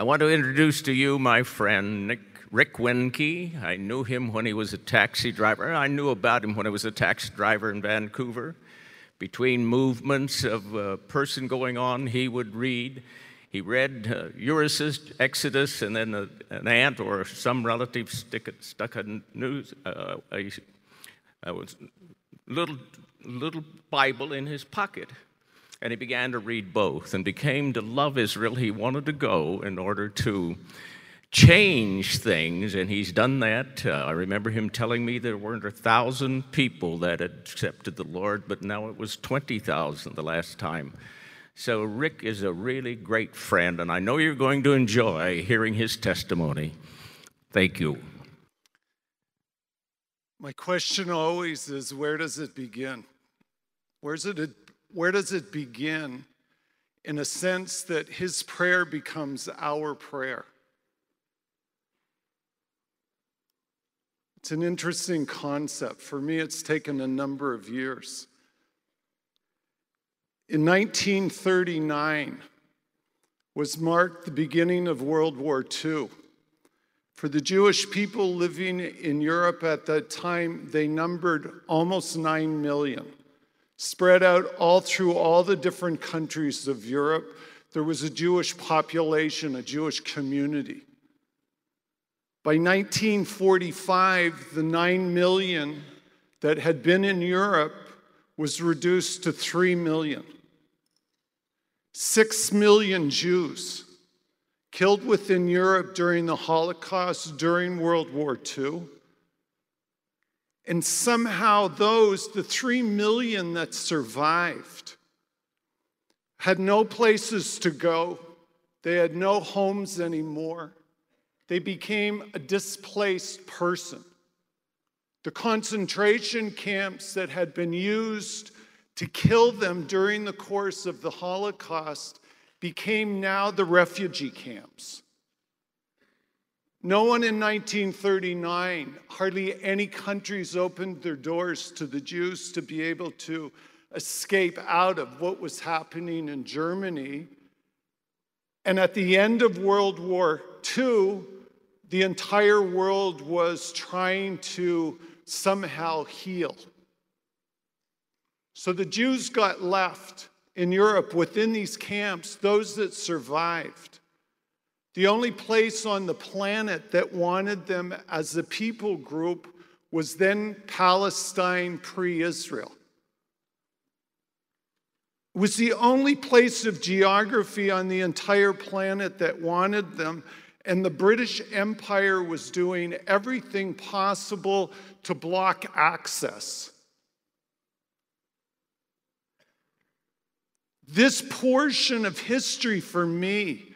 I want to introduce to you my friend Nick, Rick Wienecke. I knew him when he was a taxi driver. I knew about him when he was a taxi driver in Vancouver. Between movements of a person going on, he would read. He read uh, Ulysses, Exodus, and then a, an aunt or some relative stick, stuck a news, uh, a, a little, little Bible in his pocket. And he began to read both and became to love Israel. He wanted to go in order to change things, and he's done that. Uh, I remember him telling me there weren't a thousand people that had accepted the Lord, but now it was 20,000 the last time. So, Rick is a really great friend, and I know you're going to enjoy hearing his testimony. Thank you. My question always is where does it begin? Where's it, where does it begin in a sense that his prayer becomes our prayer? It's an interesting concept. For me, it's taken a number of years. In 1939 was marked the beginning of World War II. For the Jewish people living in Europe at that time, they numbered almost 9 million. Spread out all through all the different countries of Europe, there was a Jewish population, a Jewish community. By 1945, the 9 million that had been in Europe was reduced to 3 million. 6 million Jews killed within Europe during the Holocaust, during World War II. And somehow, those, the 3 million that survived, had no places to go. They had no homes anymore. They became a displaced person. The concentration camps that had been used to kill them during the course of the Holocaust became now the refugee camps. No one in 1939, hardly any countries opened their doors to the Jews to be able to escape out of what was happening in Germany. And at the end of World War II, the entire world was trying to somehow heal. So the Jews got left in Europe within these camps, those that survived. The only place on the planet that wanted them as a people group was then Palestine pre Israel. It was the only place of geography on the entire planet that wanted them and the British Empire was doing everything possible to block access. This portion of history for me,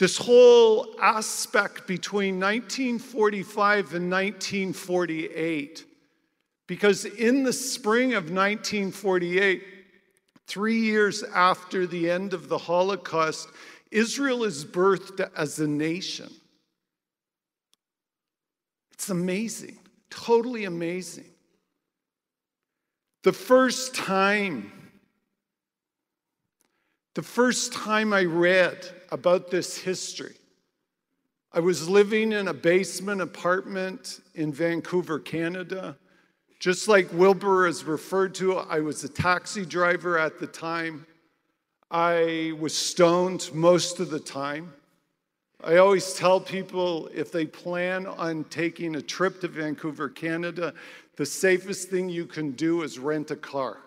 this whole aspect between 1945 and 1948, because in the spring of 1948, three years after the end of the Holocaust, Israel is birthed as a nation. It's amazing, totally amazing. The first time, the first time I read about this history, I was living in a basement apartment in Vancouver, Canada. Just like Wilbur is referred to, I was a taxi driver at the time. I was stoned most of the time. I always tell people if they plan on taking a trip to Vancouver, Canada, the safest thing you can do is rent a car.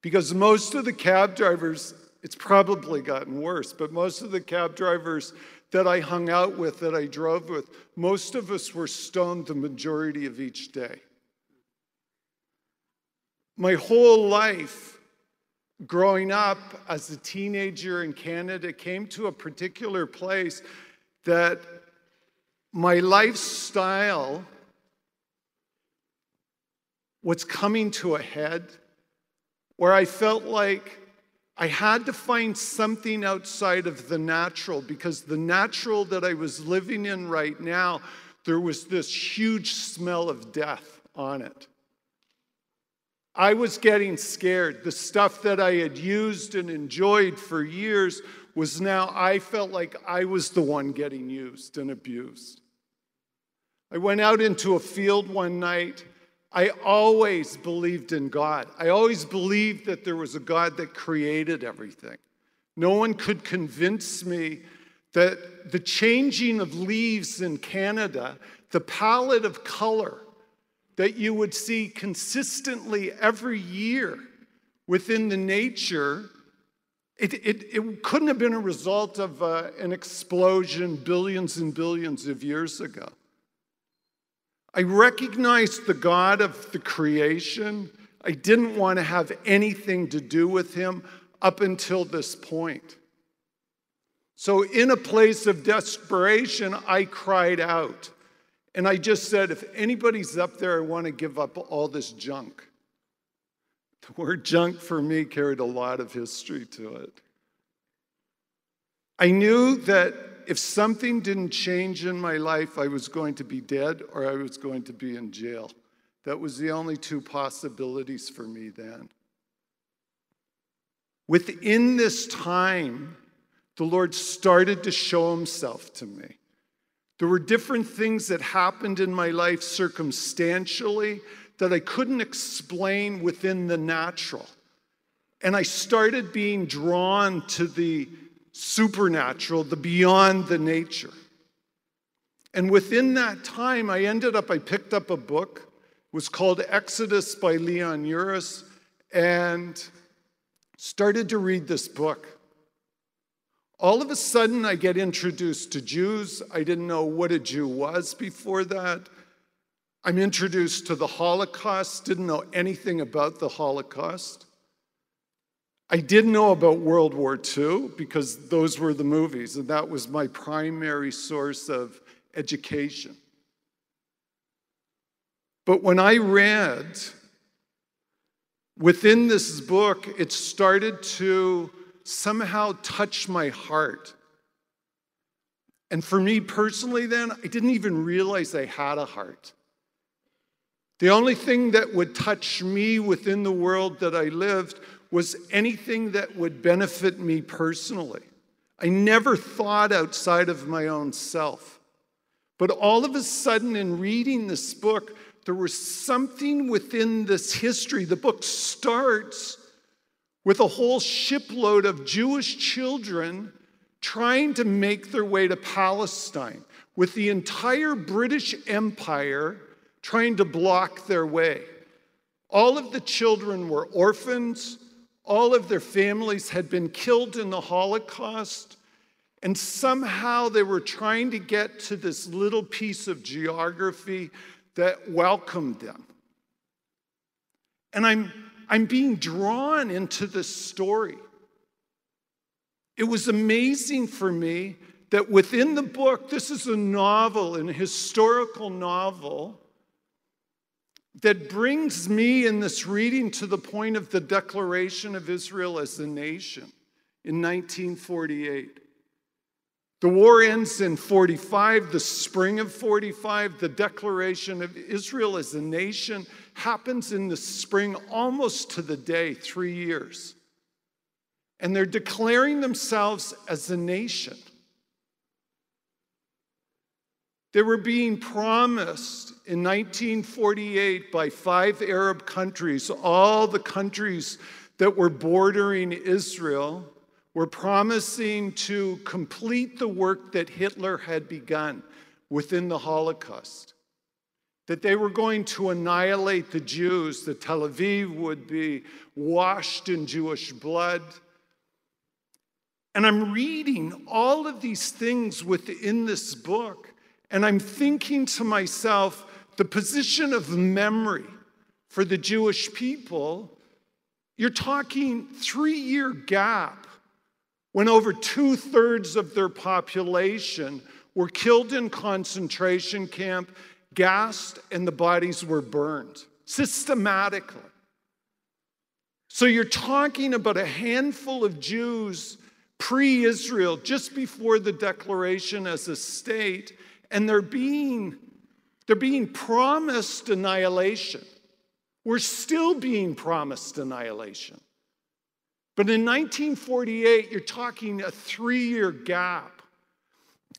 Because most of the cab drivers, it's probably gotten worse, but most of the cab drivers that I hung out with, that I drove with, most of us were stoned the majority of each day. My whole life, growing up as a teenager in Canada, came to a particular place that my lifestyle was coming to a head where I felt like I had to find something outside of the natural because the natural that I was living in right now, there was this huge smell of death on it. I was getting scared. The stuff that I had used and enjoyed for years was now I felt like I was the one getting used and abused. I went out into a field one night. I always believed in God. I always believed that there was a God that created everything. No one could convince me that the changing of leaves in Canada, the palette of color that you would see consistently every year within the nature, it, it, it couldn't have been a result of uh, an explosion billions and billions of years ago. I recognized the God of the creation. I didn't want to have anything to do with him up until this point. So, in a place of desperation, I cried out. And I just said, if anybody's up there, I want to give up all this junk. The word junk for me carried a lot of history to it. I knew that if something didn't change in my life, I was going to be dead or I was going to be in jail. That was the only two possibilities for me then. Within this time, the Lord started to show himself to me. There were different things that happened in my life circumstantially that I couldn't explain within the natural. And I started being drawn to the supernatural, the beyond the nature. And within that time, I ended up, I picked up a book, it was called Exodus by Leon Uris, and started to read this book. All of a sudden, I get introduced to Jews. I didn't know what a Jew was before that. I'm introduced to the Holocaust, didn't know anything about the Holocaust. I did know about World War II because those were the movies, and that was my primary source of education. But when I read within this book, it started to somehow touch my heart. And for me personally, then, I didn't even realize I had a heart. The only thing that would touch me within the world that I lived was anything that would benefit me personally. I never thought outside of my own self. But all of a sudden, in reading this book, there was something within this history. The book starts with a whole shipload of Jewish children trying to make their way to Palestine, with the entire British Empire trying to block their way. All of the children were orphans, all of their families had been killed in the Holocaust, and somehow they were trying to get to this little piece of geography that welcomed them. And I'm, I'm being drawn into this story. It was amazing for me that within the book, this is a novel, an historical novel, that brings me in this reading to the point of the declaration of Israel as a nation in 1948. The war ends in 45, the spring of 45. The declaration of Israel as a nation happens in the spring, almost to the day, three years. And they're declaring themselves as a nation. They were being promised in 1948 by five Arab countries, all the countries that were bordering Israel were promising to complete the work that Hitler had begun within the Holocaust. That they were going to annihilate the Jews, that Tel Aviv would be washed in Jewish blood. And I'm reading all of these things within this book. And I'm thinking to myself, the position of memory for the Jewish people, you're talking three year gap when over two thirds of their population were killed in concentration camp, gassed, and the bodies were burned systematically. So you're talking about a handful of Jews pre Israel, just before the declaration as a state, and they're being, they're being promised annihilation. We're still being promised annihilation. But in 1948, you're talking a three year gap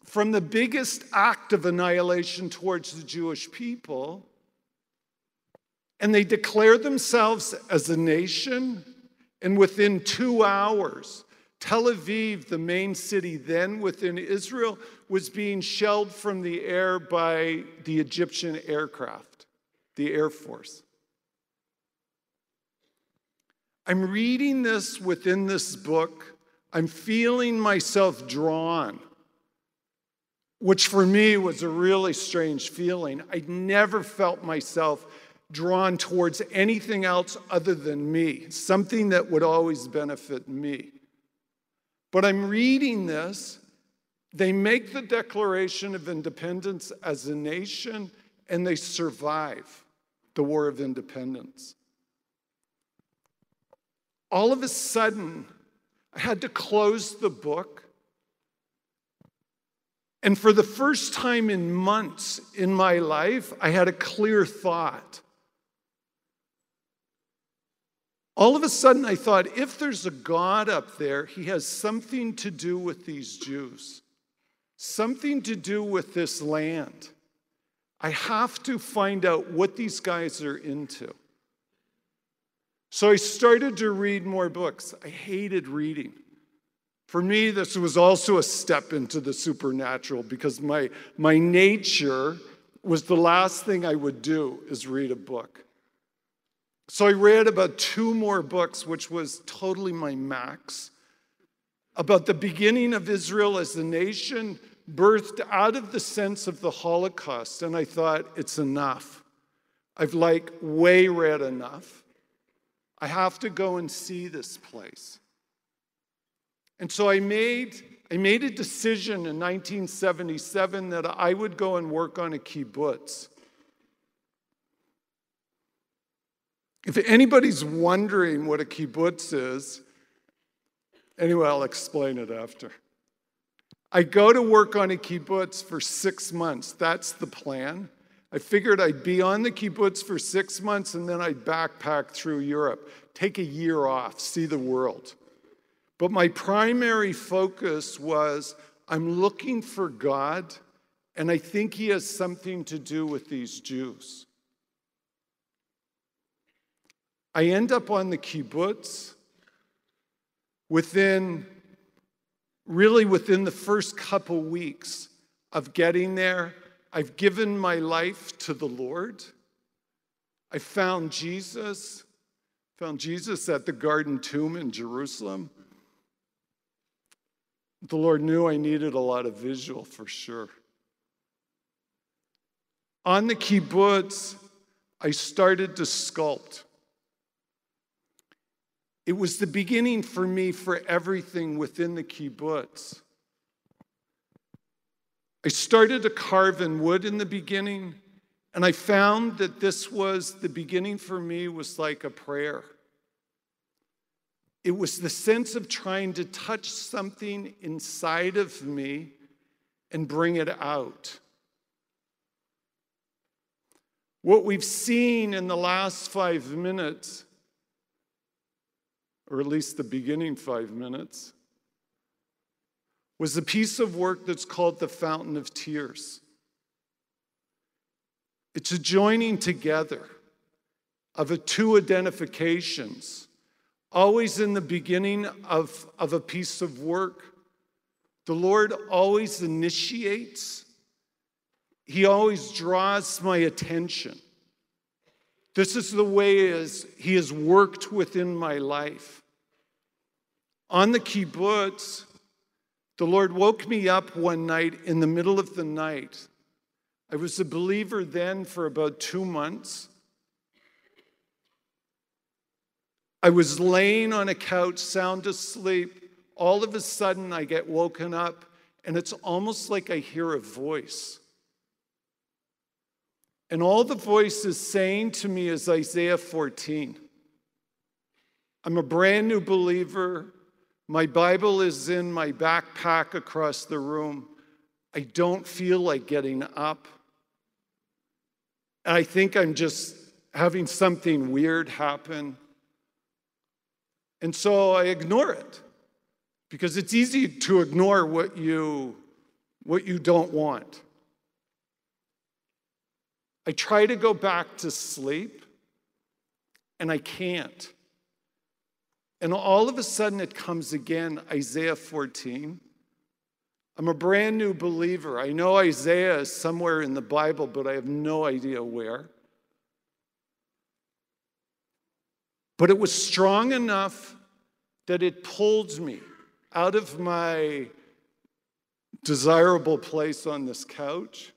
from the biggest act of annihilation towards the Jewish people. And they declare themselves as a nation, and within two hours, Tel Aviv, the main city then within Israel, was being shelled from the air by the Egyptian aircraft, the Air Force. I'm reading this within this book. I'm feeling myself drawn, which for me was a really strange feeling. I'd never felt myself drawn towards anything else other than me, something that would always benefit me. But I'm reading this. They make the Declaration of Independence as a nation and they survive the War of Independence all of a sudden, I had to close the book. And for the first time in months in my life, I had a clear thought. All of a sudden, I thought if there's a God up there, he has something to do with these Jews, something to do with this land. I have to find out what these guys are into. So I started to read more books. I hated reading. For me, this was also a step into the supernatural because my, my nature was the last thing I would do is read a book. So I read about two more books, which was totally my max, about the beginning of Israel as a nation, birthed out of the sense of the Holocaust. And I thought, it's enough. I've like way read enough. I have to go and see this place. And so I made, I made a decision in 1977 that I would go and work on a kibbutz. If anybody's wondering what a kibbutz is, anyway, I'll explain it after. I go to work on a kibbutz for six months. That's the plan. I figured I'd be on the kibbutz for six months and then I'd backpack through Europe, take a year off, see the world. But my primary focus was I'm looking for God, and I think He has something to do with these Jews. I end up on the kibbutz within, really within the first couple weeks of getting there. I've given my life to the Lord. I found Jesus, found Jesus at the garden tomb in Jerusalem. The Lord knew I needed a lot of visual for sure. On the kibbutz, I started to sculpt. It was the beginning for me for everything within the kibbutz. I started to carve in wood in the beginning, and I found that this was the beginning for me was like a prayer. It was the sense of trying to touch something inside of me and bring it out. What we've seen in the last five minutes, or at least the beginning five minutes, was a piece of work that's called the Fountain of Tears. It's a joining together of a two identifications. Always in the beginning of, of a piece of work, the Lord always initiates, He always draws my attention. This is the way as He has worked within my life. On the kibbutz, the Lord woke me up one night in the middle of the night. I was a believer then for about two months. I was laying on a couch, sound asleep. All of a sudden, I get woken up, and it's almost like I hear a voice. And all the voice is saying to me is Isaiah 14. I'm a brand new believer. My Bible is in my backpack across the room. I don't feel like getting up. I think I'm just having something weird happen. And so I ignore it because it's easy to ignore what you, what you don't want. I try to go back to sleep and I can't. And all of a sudden it comes again Isaiah 14. I'm a brand new believer. I know Isaiah is somewhere in the Bible, but I have no idea where. But it was strong enough that it pulled me out of my desirable place on this couch.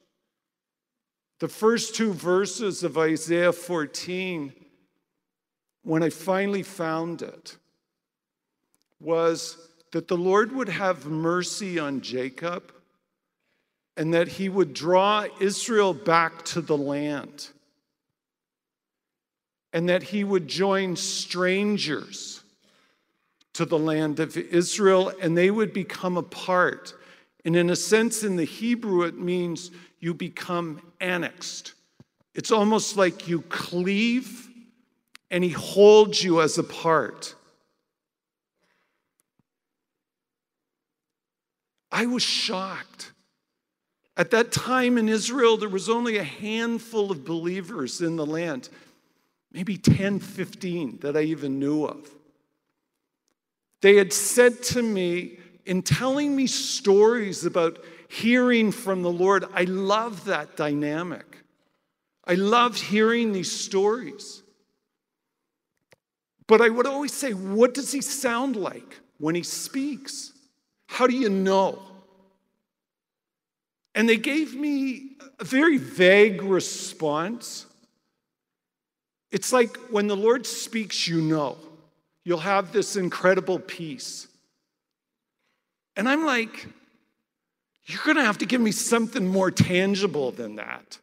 The first two verses of Isaiah 14, when I finally found it, was that the Lord would have mercy on Jacob and that he would draw Israel back to the land and that he would join strangers to the land of Israel and they would become a part. And in a sense, in the Hebrew, it means you become annexed. It's almost like you cleave and he holds you as a part. I was shocked. At that time in Israel, there was only a handful of believers in the land, maybe 10, 15 that I even knew of. They had said to me, in telling me stories about hearing from the Lord, I love that dynamic. I loved hearing these stories. But I would always say, what does he sound like when he speaks? How do you know? And they gave me a very vague response. It's like when the Lord speaks, you know. You'll have this incredible peace. And I'm like, you're going to have to give me something more tangible than that.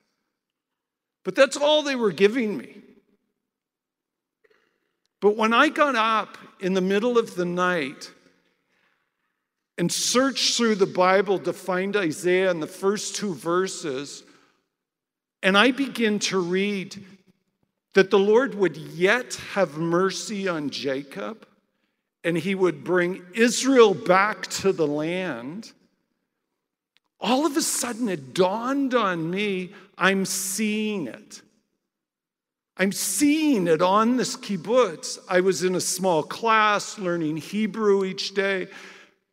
But that's all they were giving me. But when I got up in the middle of the night and searched through the Bible to find Isaiah in the first two verses, and I begin to read that the Lord would yet have mercy on Jacob and he would bring Israel back to the land, all of a sudden it dawned on me I'm seeing it. I'm seeing it on this kibbutz. I was in a small class learning Hebrew each day.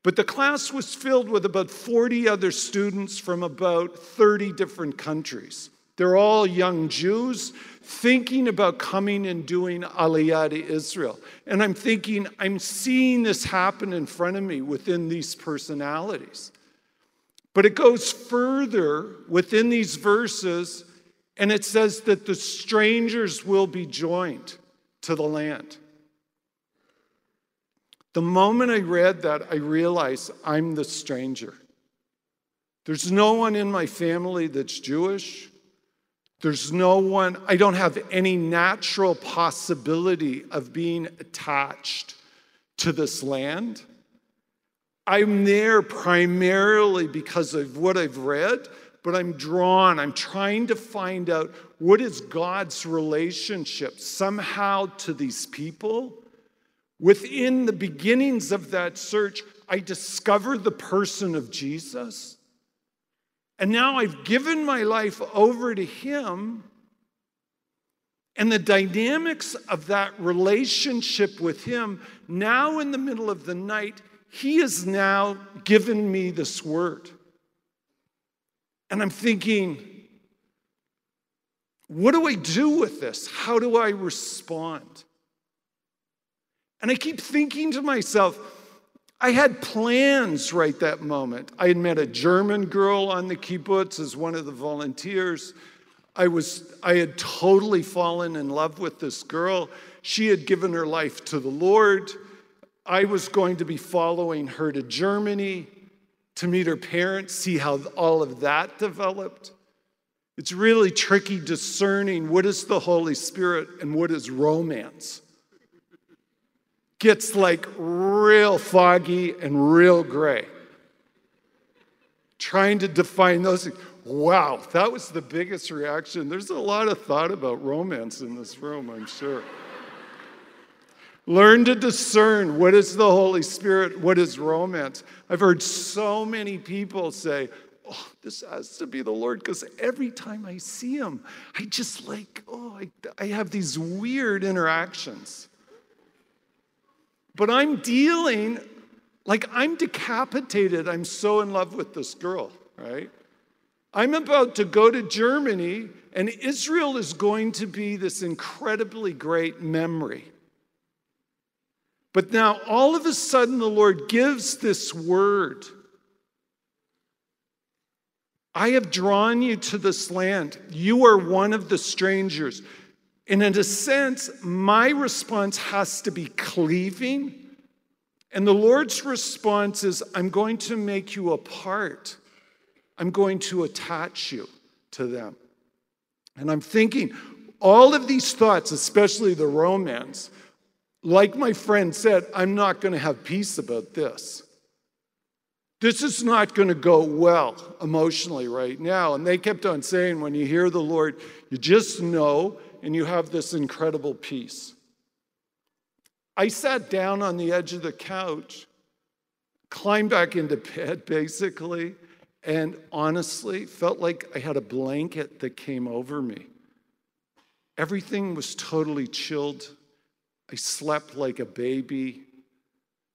But the class was filled with about 40 other students from about 30 different countries. They're all young Jews thinking about coming and doing Aliyah to Israel. And I'm thinking, I'm seeing this happen in front of me within these personalities. But it goes further within these verses, and it says that the strangers will be joined to the land. The moment I read that, I realized I'm the stranger. There's no one in my family that's Jewish. There's no one, I don't have any natural possibility of being attached to this land. I'm there primarily because of what I've read, but I'm drawn. I'm trying to find out what is God's relationship somehow to these people Within the beginnings of that search, I discovered the person of Jesus. And now I've given my life over to Him. And the dynamics of that relationship with Him, now in the middle of the night, He has now given me this word. And I'm thinking, what do I do with this? How do I respond? And I keep thinking to myself, I had plans right that moment. I had met a German girl on the kibbutz as one of the volunteers. I was I had totally fallen in love with this girl. She had given her life to the Lord. I was going to be following her to Germany to meet her parents, see how all of that developed. It's really tricky discerning what is the Holy Spirit and what is romance gets like real foggy and real gray. Trying to define those things. Wow, that was the biggest reaction. There's a lot of thought about romance in this room, I'm sure. Learn to discern what is the Holy Spirit, what is romance. I've heard so many people say, Oh, this has to be the Lord, because every time I see him, I just like, oh, I, I have these weird interactions. But I'm dealing, like, I'm decapitated. I'm so in love with this girl, right? I'm about to go to Germany, and Israel is going to be this incredibly great memory. But now, all of a sudden, the Lord gives this word I have drawn you to this land. You are one of the strangers. And in a sense, my response has to be cleaving. And the Lord's response is I'm going to make you a part, I'm going to attach you to them. And I'm thinking, all of these thoughts, especially the romance, like my friend said, I'm not going to have peace about this. This is not going to go well emotionally right now. And they kept on saying, when you hear the Lord, you just know and you have this incredible peace. I sat down on the edge of the couch, climbed back into bed basically, and honestly felt like I had a blanket that came over me. Everything was totally chilled. I slept like a baby.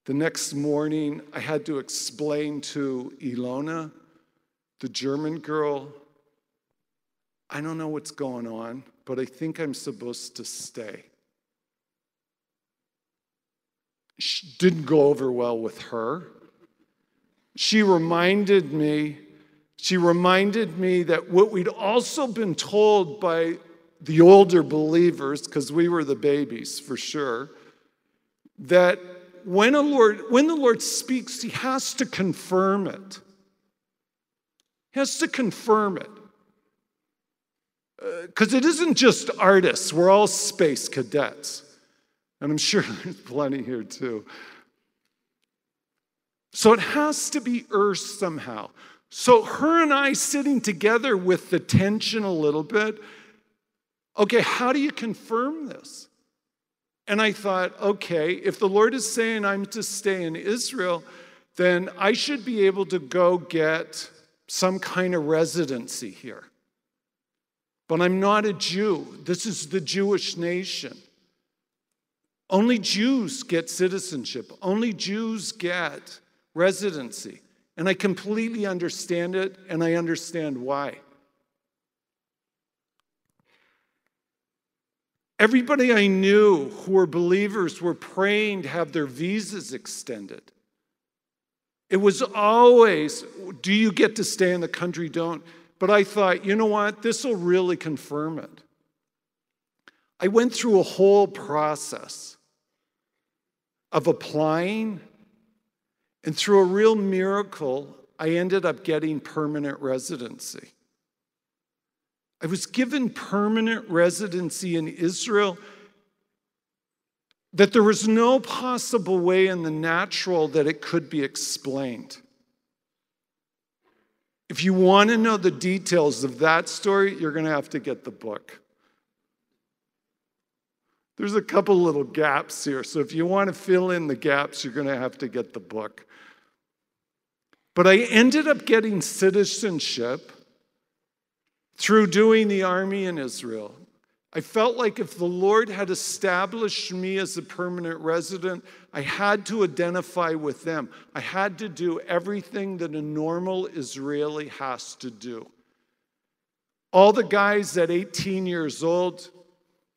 The next morning, I had to explain to Ilona, the German girl, I don't know what's going on, but I think I'm supposed to stay. She didn't go over well with her. She reminded me, she reminded me that what we'd also been told by the older believers, because we were the babies for sure, that when, a Lord, when the Lord speaks, he has to confirm it. He has to confirm it. Because uh, it isn't just artists, we're all space cadets. And I'm sure there's plenty here too. So it has to be earth somehow. So her and I sitting together with the tension a little bit. Okay, how do you confirm this? And I thought, okay, if the Lord is saying I'm to stay in Israel, then I should be able to go get some kind of residency here. But I'm not a Jew. This is the Jewish nation. Only Jews get citizenship, only Jews get residency. And I completely understand it, and I understand why. Everybody I knew who were believers were praying to have their visas extended. It was always, do you get to stay in the country? Don't. But I thought, you know what? This will really confirm it. I went through a whole process of applying, and through a real miracle, I ended up getting permanent residency. I was given permanent residency in Israel that there was no possible way in the natural that it could be explained. If you want to know the details of that story, you're going to have to get the book. There's a couple little gaps here, so if you want to fill in the gaps, you're going to have to get the book. But I ended up getting citizenship through doing the army in Israel. I felt like if the Lord had established me as a permanent resident, I had to identify with them. I had to do everything that a normal Israeli has to do. All the guys at 18 years old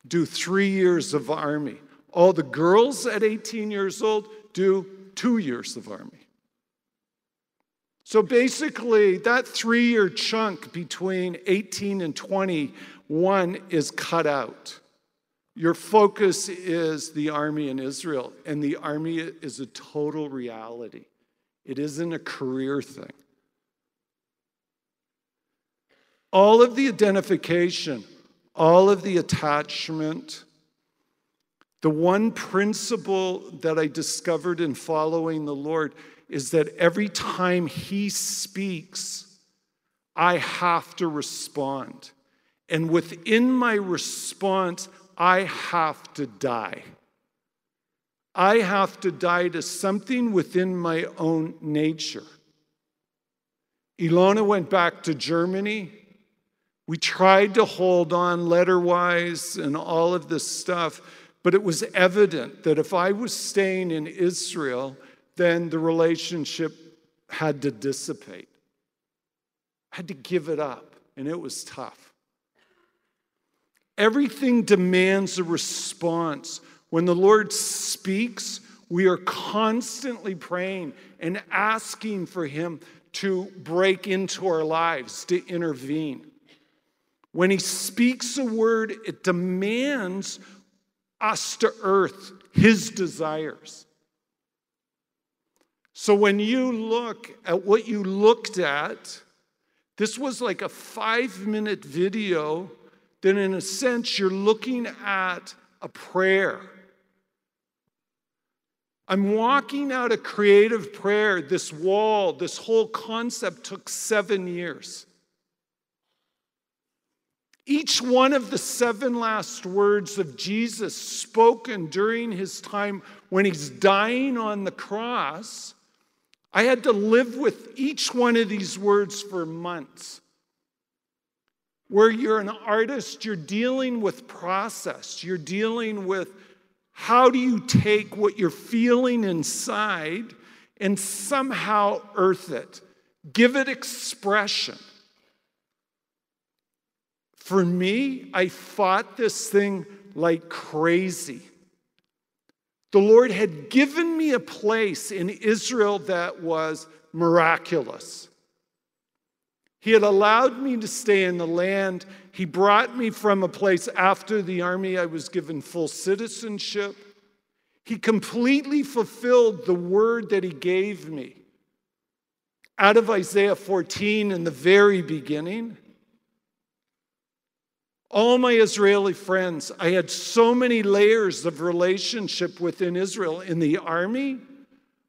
do three years of army. All the girls at 18 years old do two years of army. So basically, that three year chunk between 18 and 21 is cut out. Your focus is the army in Israel, and the army is a total reality. It isn't a career thing. All of the identification, all of the attachment, the one principle that I discovered in following the Lord is that every time he speaks, I have to respond. And within my response, I have to die. I have to die to something within my own nature. Ilona went back to Germany. We tried to hold on letter-wise and all of this stuff, but it was evident that if I was staying in Israel, then the relationship had to dissipate. Had to give it up, and it was tough. Everything demands a response. When the Lord speaks, we are constantly praying and asking for Him to break into our lives, to intervene. When He speaks a word, it demands us to earth His desires. So when you look at what you looked at, this was like a five minute video, then in a sense, you're looking at a prayer. I'm walking out a creative prayer. This wall, this whole concept took seven years. Each one of the seven last words of Jesus spoken during his time when he's dying on the cross, I had to live with each one of these words for months. Where you're an artist, you're dealing with process, you're dealing with how do you take what you're feeling inside and somehow earth it? Give it expression. For me, I fought this thing like crazy. The Lord had given me a place in Israel that was miraculous. He had allowed me to stay in the land. He brought me from a place after the army, I was given full citizenship. He completely fulfilled the word that He gave me. Out of Isaiah 14 in the very beginning, all my Israeli friends, I had so many layers of relationship within Israel. In the army,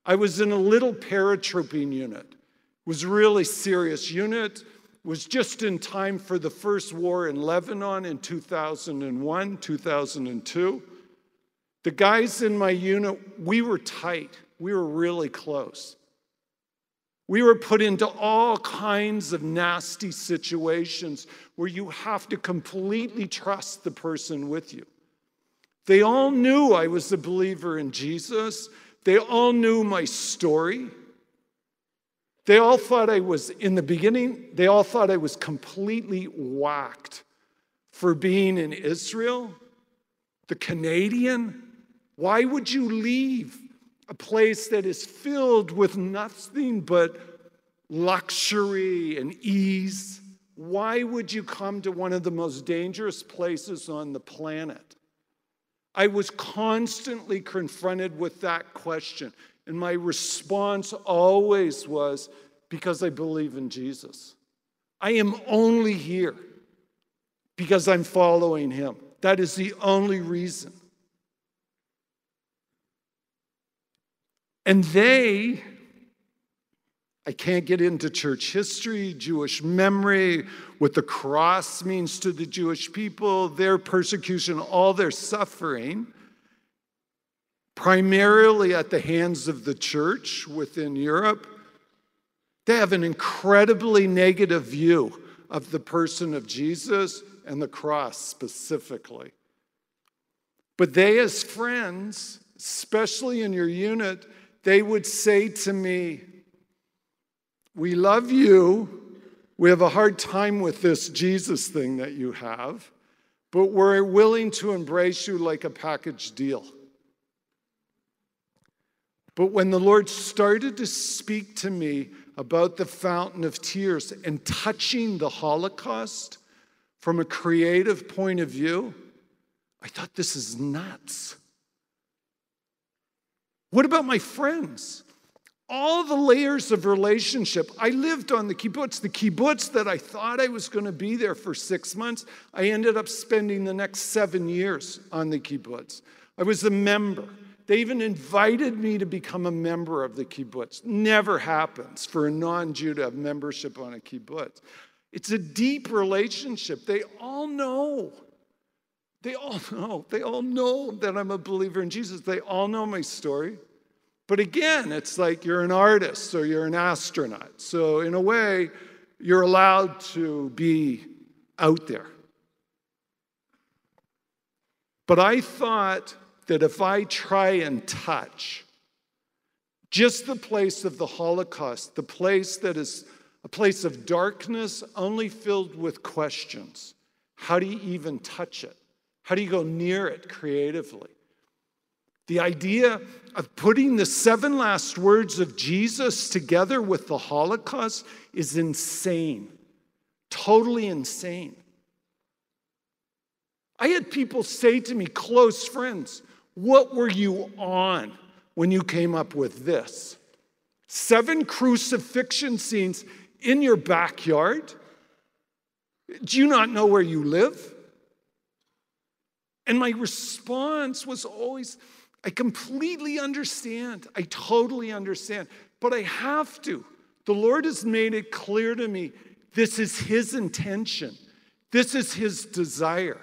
I was in a little paratrooping unit was really serious unit was just in time for the first war in Lebanon in 2001, 2002. The guys in my unit, we were tight. We were really close. We were put into all kinds of nasty situations where you have to completely trust the person with you. They all knew I was a believer in Jesus. They all knew my story. They all thought I was, in the beginning, they all thought I was completely whacked for being in Israel, the Canadian. Why would you leave a place that is filled with nothing but luxury and ease? Why would you come to one of the most dangerous places on the planet? I was constantly confronted with that question. And my response always was because I believe in Jesus. I am only here because I'm following him. That is the only reason. And they, I can't get into church history, Jewish memory, what the cross means to the Jewish people, their persecution, all their suffering primarily at the hands of the church within Europe, they have an incredibly negative view of the person of Jesus and the cross specifically. But they, as friends, especially in your unit, they would say to me, We love you. We have a hard time with this Jesus thing that you have, but we're willing to embrace you like a package deal. But when the Lord started to speak to me about the fountain of tears and touching the Holocaust from a creative point of view, I thought this is nuts. What about my friends? All the layers of relationship. I lived on the kibbutz. The kibbutz that I thought I was going to be there for six months, I ended up spending the next seven years on the kibbutz. I was a member. They even invited me to become a member of the kibbutz. Never happens for a non Jew to have membership on a kibbutz. It's a deep relationship. They all know They all know. They all know that I'm a believer in Jesus. They all know my story. But again, it's like you're an artist or you're an astronaut. So, in a way, you're allowed to be out there. But I thought that if I try and touch just the place of the Holocaust, the place that is a place of darkness only filled with questions, how do you even touch it? How do you go near it creatively? The idea of putting the seven last words of Jesus together with the Holocaust is insane, totally insane. I had people say to me, close friends, what were you on when you came up with this? Seven crucifixion scenes in your backyard? Do you not know where you live? And my response was always, I completely understand. I totally understand. But I have to. The Lord has made it clear to me this is His intention, this is His desire.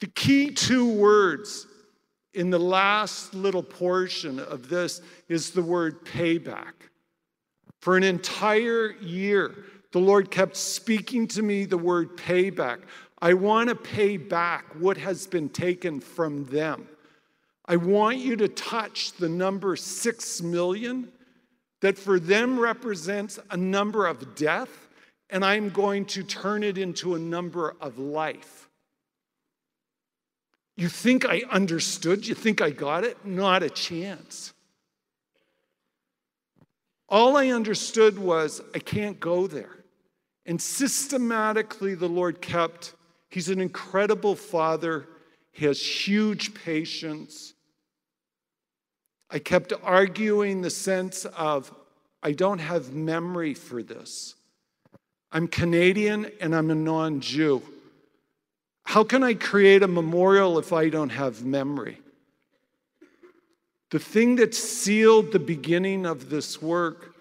The key two words in the last little portion of this is the word payback. For an entire year, the Lord kept speaking to me the word payback. I want to pay back what has been taken from them. I want you to touch the number six million that for them represents a number of death, and I'm going to turn it into a number of life. You think I understood? You think I got it? Not a chance. All I understood was I can't go there. And systematically, the Lord kept, He's an incredible Father. He has huge patience. I kept arguing the sense of, I don't have memory for this. I'm Canadian and I'm a non Jew. How can I create a memorial if I don't have memory? The thing that sealed the beginning of this work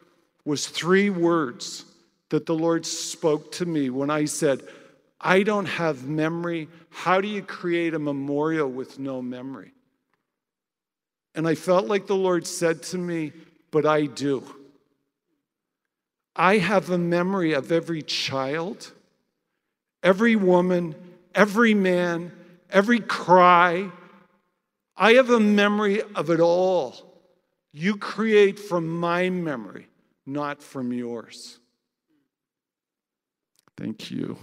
was three words that the Lord spoke to me when I said, I don't have memory. How do you create a memorial with no memory? And I felt like the Lord said to me, But I do. I have a memory of every child, every woman, every man, every cry. I have a memory of it all. You create from my memory, not from yours. Thank you.